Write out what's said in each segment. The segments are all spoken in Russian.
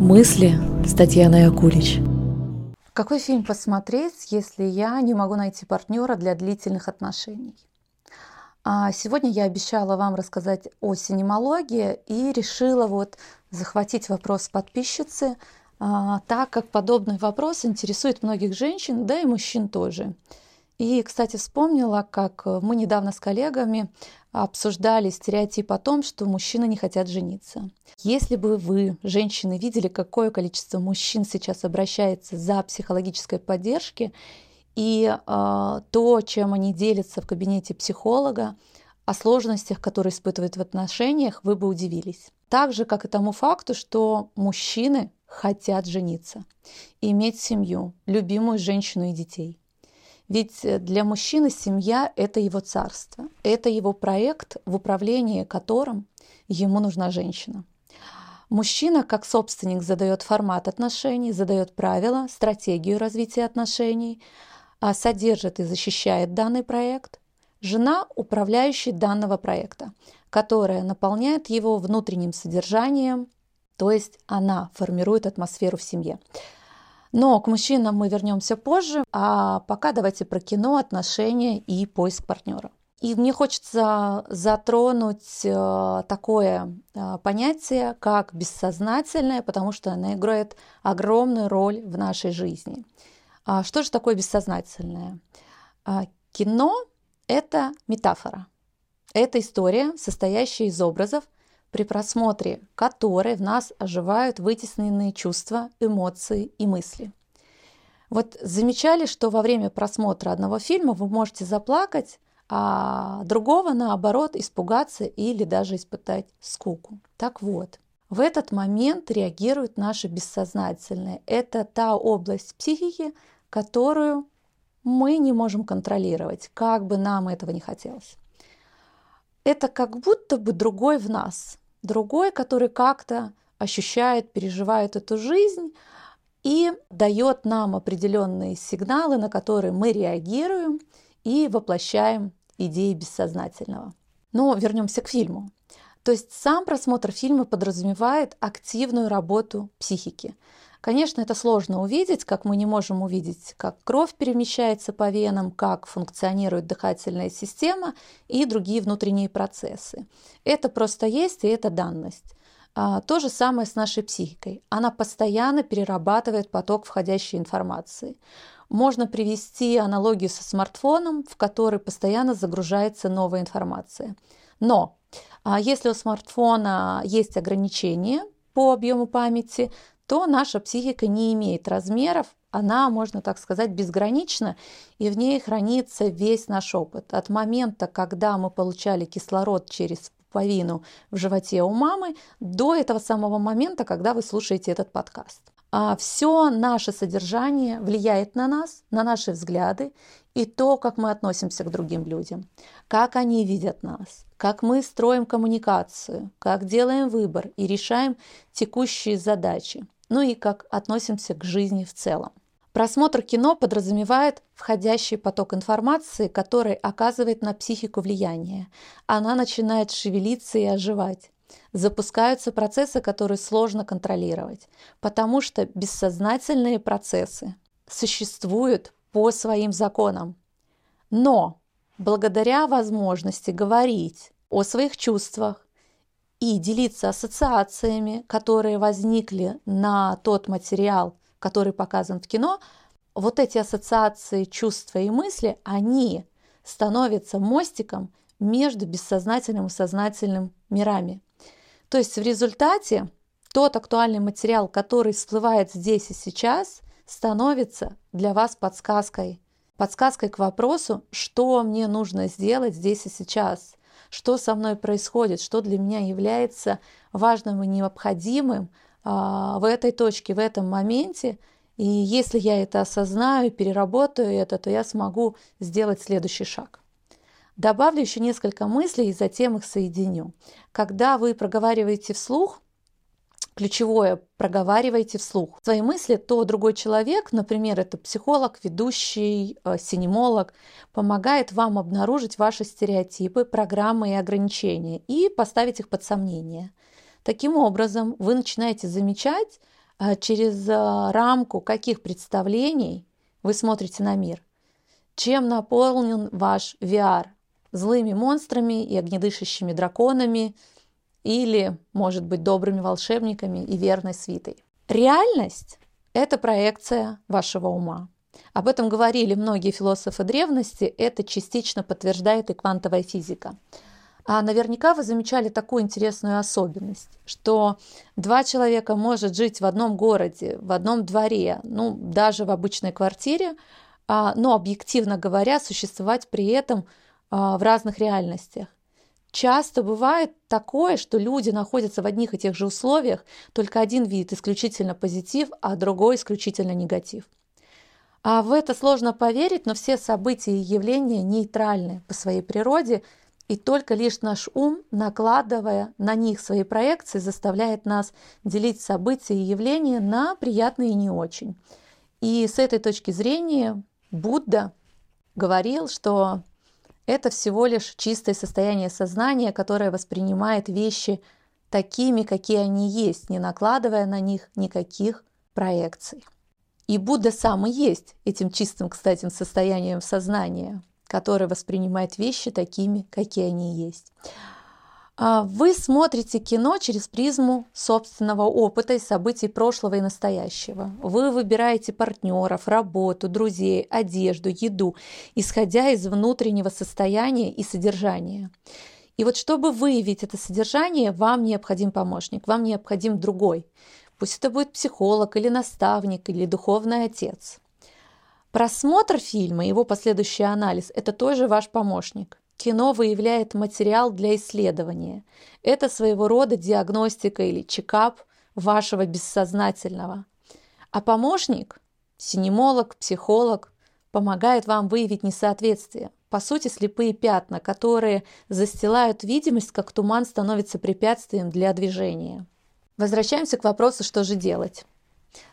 Мысли с Татьяной Акулич. Какой фильм посмотреть, если я не могу найти партнера для длительных отношений? А сегодня я обещала вам рассказать о синемологии и решила вот захватить вопрос подписчицы, а, так как подобный вопрос интересует многих женщин, да и мужчин тоже. И, кстати, вспомнила, как мы недавно с коллегами обсуждали стереотип о том, что мужчины не хотят жениться. Если бы вы, женщины, видели, какое количество мужчин сейчас обращается за психологической поддержкой и э, то, чем они делятся в кабинете психолога, о сложностях, которые испытывают в отношениях, вы бы удивились. Так же, как и тому факту, что мужчины хотят жениться, иметь семью, любимую женщину и детей. Ведь э, для мужчины семья – это его царство, это его проект, в управлении которым ему нужна женщина. Мужчина, как собственник, задает формат отношений, задает правила, стратегию развития отношений, а содержит и защищает данный проект. Жена – управляющий данного проекта, которая наполняет его внутренним содержанием, то есть она формирует атмосферу в семье. Но к мужчинам мы вернемся позже, а пока давайте про кино, отношения и поиск партнера. И мне хочется затронуть э, такое э, понятие, как бессознательное, потому что оно играет огромную роль в нашей жизни. А что же такое бессознательное? А, кино – это метафора. Это история, состоящая из образов, при просмотре которой в нас оживают вытесненные чувства, эмоции и мысли. Вот замечали, что во время просмотра одного фильма вы можете заплакать, а другого, наоборот, испугаться или даже испытать скуку. Так вот, в этот момент реагирует наше бессознательное. Это та область психики, которую мы не можем контролировать, как бы нам этого не хотелось это как будто бы другой в нас, другой, который как-то ощущает, переживает эту жизнь и дает нам определенные сигналы, на которые мы реагируем и воплощаем идеи бессознательного. Но вернемся к фильму. То есть сам просмотр фильма подразумевает активную работу психики. Конечно, это сложно увидеть, как мы не можем увидеть, как кровь перемещается по венам, как функционирует дыхательная система и другие внутренние процессы. Это просто есть, и это данность. А, то же самое с нашей психикой. Она постоянно перерабатывает поток входящей информации. Можно привести аналогию со смартфоном, в который постоянно загружается новая информация. Но а, если у смартфона есть ограничения по объему памяти, то наша психика не имеет размеров, она, можно так сказать, безгранична, и в ней хранится весь наш опыт. От момента, когда мы получали кислород через пуповину в животе у мамы, до этого самого момента, когда вы слушаете этот подкаст. А все наше содержание влияет на нас, на наши взгляды и то, как мы относимся к другим людям, как они видят нас, как мы строим коммуникацию, как делаем выбор и решаем текущие задачи ну и как относимся к жизни в целом. Просмотр кино подразумевает входящий поток информации, который оказывает на психику влияние. Она начинает шевелиться и оживать. Запускаются процессы, которые сложно контролировать, потому что бессознательные процессы существуют по своим законам. Но благодаря возможности говорить о своих чувствах, и делиться ассоциациями, которые возникли на тот материал, который показан в кино, вот эти ассоциации, чувства и мысли, они становятся мостиком между бессознательным и сознательным мирами. То есть в результате тот актуальный материал, который всплывает здесь и сейчас, становится для вас подсказкой. Подсказкой к вопросу, что мне нужно сделать здесь и сейчас что со мной происходит, что для меня является важным и необходимым а, в этой точке, в этом моменте. И если я это осознаю, переработаю это, то я смогу сделать следующий шаг. Добавлю еще несколько мыслей и затем их соединю. Когда вы проговариваете вслух, ключевое проговаривайте вслух свои мысли, то другой человек, например, это психолог, ведущий, э, синемолог, помогает вам обнаружить ваши стереотипы, программы и ограничения и поставить их под сомнение. Таким образом, вы начинаете замечать а, через а, рамку каких представлений вы смотрите на мир. Чем наполнен ваш VR? Злыми монстрами и огнедышащими драконами или, может быть, добрыми волшебниками и верной свитой. Реальность – это проекция вашего ума. Об этом говорили многие философы древности, это частично подтверждает и квантовая физика. А наверняка вы замечали такую интересную особенность, что два человека может жить в одном городе, в одном дворе, ну, даже в обычной квартире, а, но объективно говоря, существовать при этом а, в разных реальностях. Часто бывает такое, что люди находятся в одних и тех же условиях, только один вид исключительно позитив, а другой исключительно негатив. А в это сложно поверить, но все события и явления нейтральны по своей природе – и только лишь наш ум, накладывая на них свои проекции, заставляет нас делить события и явления на приятные и не очень. И с этой точки зрения Будда говорил, что это всего лишь чистое состояние сознания, которое воспринимает вещи такими, какие они есть, не накладывая на них никаких проекций. И Будда сам и есть этим чистым, кстати, состоянием сознания который воспринимает вещи такими, какие они есть. А, вы смотрите кино через призму собственного опыта и событий прошлого и настоящего. Вы выбираете партнеров, работу, друзей, одежду, еду, исходя из внутреннего состояния и содержания. И вот чтобы выявить это содержание, вам необходим помощник, вам необходим другой. Пусть это будет психолог или наставник или духовный отец. Просмотр фильма, его последующий анализ – это тоже ваш помощник. Кино выявляет материал для исследования. Это своего рода диагностика или чекап вашего бессознательного. А помощник, синемолог, психолог, помогает вам выявить несоответствие. По сути, слепые пятна, которые застилают видимость, как туман становится препятствием для движения. Возвращаемся к вопросу, что же делать.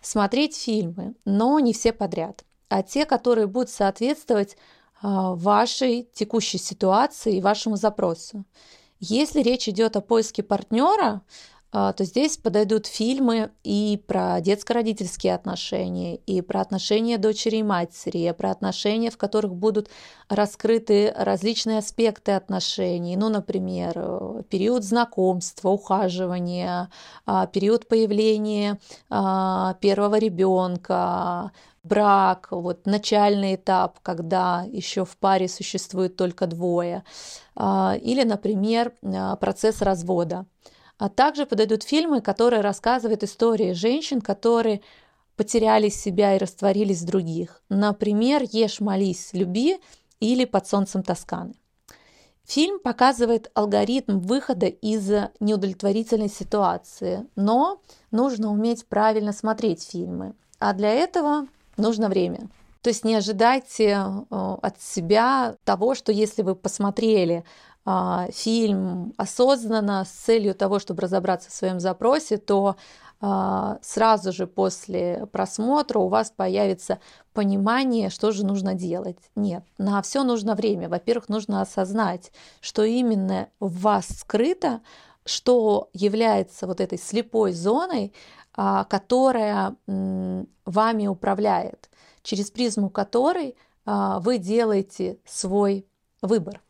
Смотреть фильмы, но не все подряд – а те, которые будут соответствовать вашей текущей ситуации и вашему запросу. Если речь идет о поиске партнера, а, то здесь подойдут фильмы и про детско-родительские отношения, и про отношения дочери и матери, и про отношения, в которых будут раскрыты различные аспекты отношений, ну, например, период знакомства, ухаживания, а, период появления а, первого ребенка, брак, вот начальный этап, когда еще в паре существует только двое, или, например, процесс развода. А также подойдут фильмы, которые рассказывают истории женщин, которые потеряли себя и растворились в других. Например, «Ешь, молись, люби» или «Под солнцем Тосканы». Фильм показывает алгоритм выхода из неудовлетворительной ситуации, но нужно уметь правильно смотреть фильмы. А для этого нужно время. То есть не ожидайте э, от себя того, что если вы посмотрели а, фильм осознанно с целью того, чтобы разобраться в своем запросе, то а, сразу же после просмотра у вас появится понимание, что же нужно делать. Нет, на все нужно время. Во-первых, нужно осознать, что именно в вас скрыто, что является вот этой слепой зоной, которая вами управляет, через призму которой вы делаете свой выбор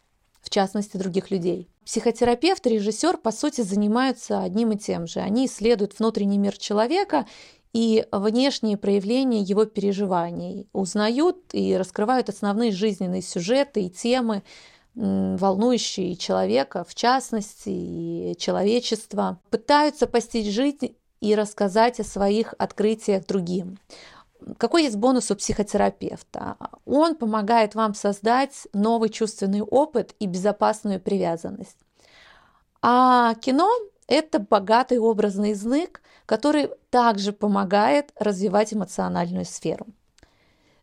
в частности других людей. Психотерапевт и режиссер, по сути, занимаются одним и тем же. Они исследуют внутренний мир человека и внешние проявления его переживаний, узнают и раскрывают основные жизненные сюжеты и темы, волнующие человека, в частности, и человечество, пытаются постичь жизнь и рассказать о своих открытиях другим. Какой есть бонус у психотерапевта? Он помогает вам создать новый чувственный опыт и безопасную привязанность. А кино – это богатый образный язык, который также помогает развивать эмоциональную сферу.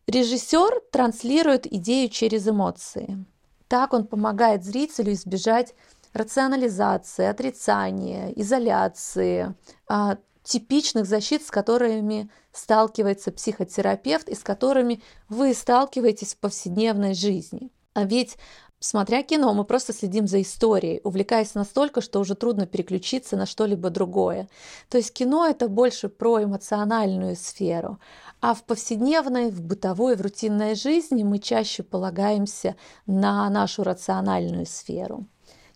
Режиссер транслирует идею через эмоции. Так он помогает зрителю избежать рационализации, отрицания, изоляции, а, типичных защит, с которыми сталкивается психотерапевт и с которыми вы сталкиваетесь в повседневной жизни. А ведь Смотря кино, мы просто следим за историей, увлекаясь настолько, что уже трудно переключиться на что-либо другое. То есть кино это больше про эмоциональную сферу, а в повседневной, в бытовой, в рутинной жизни мы чаще полагаемся на нашу рациональную сферу.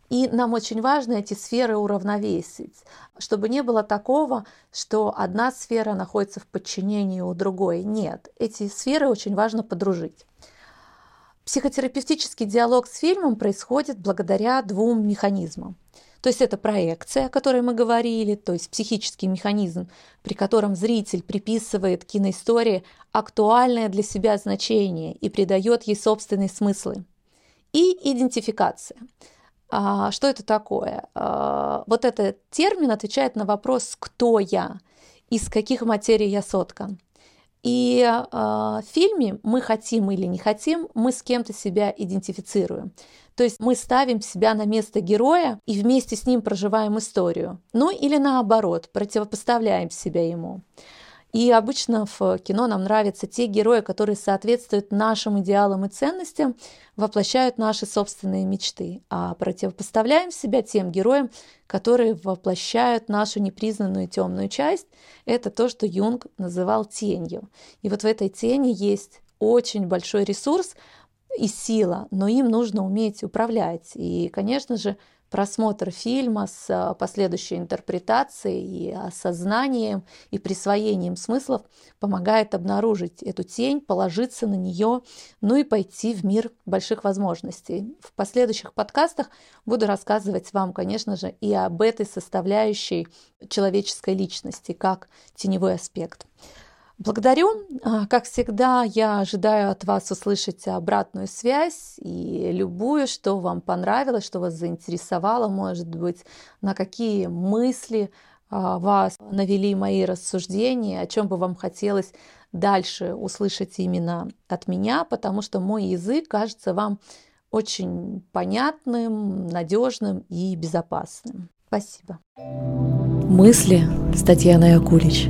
И нам очень важно эти сферы уравновесить, чтобы не было такого, что одна сфера находится в подчинении у другой. Нет, эти сферы очень важно подружить. Психотерапевтический диалог с фильмом происходит благодаря двум механизмам. То есть это проекция, о которой мы говорили, то есть психический механизм, при котором зритель приписывает киноистории актуальное для себя значение и придает ей собственные смыслы. И идентификация. А, что это такое? А, вот этот термин отвечает на вопрос «кто я?» из каких материй я соткан. И э, в фильме мы хотим или не хотим, мы с кем-то себя идентифицируем. То есть мы ставим себя на место героя и вместе с ним проживаем историю. Ну или наоборот, противопоставляем себя ему. И обычно в кино нам нравятся те герои, которые соответствуют нашим идеалам и ценностям, воплощают наши собственные мечты, а противопоставляем себя тем героям, которые воплощают нашу непризнанную темную часть. Это то, что Юнг называл тенью. И вот в этой тени есть очень большой ресурс и сила, но им нужно уметь управлять. И, конечно же, просмотр фильма с а, последующей интерпретацией и осознанием и присвоением смыслов помогает обнаружить эту тень, положиться на нее, ну и пойти в мир больших возможностей. В последующих подкастах буду рассказывать вам, конечно же, и об этой составляющей человеческой личности, как теневой аспект. Благодарю. А, как всегда, я ожидаю от вас услышать обратную связь и любую, что вам понравилось, что вас заинтересовало, может быть, на какие мысли а, вас навели мои рассуждения, о чем бы вам хотелось дальше услышать именно от меня, потому что мой язык кажется вам очень понятным, надежным и безопасным. Спасибо. Мысли с Татьяной Акулич.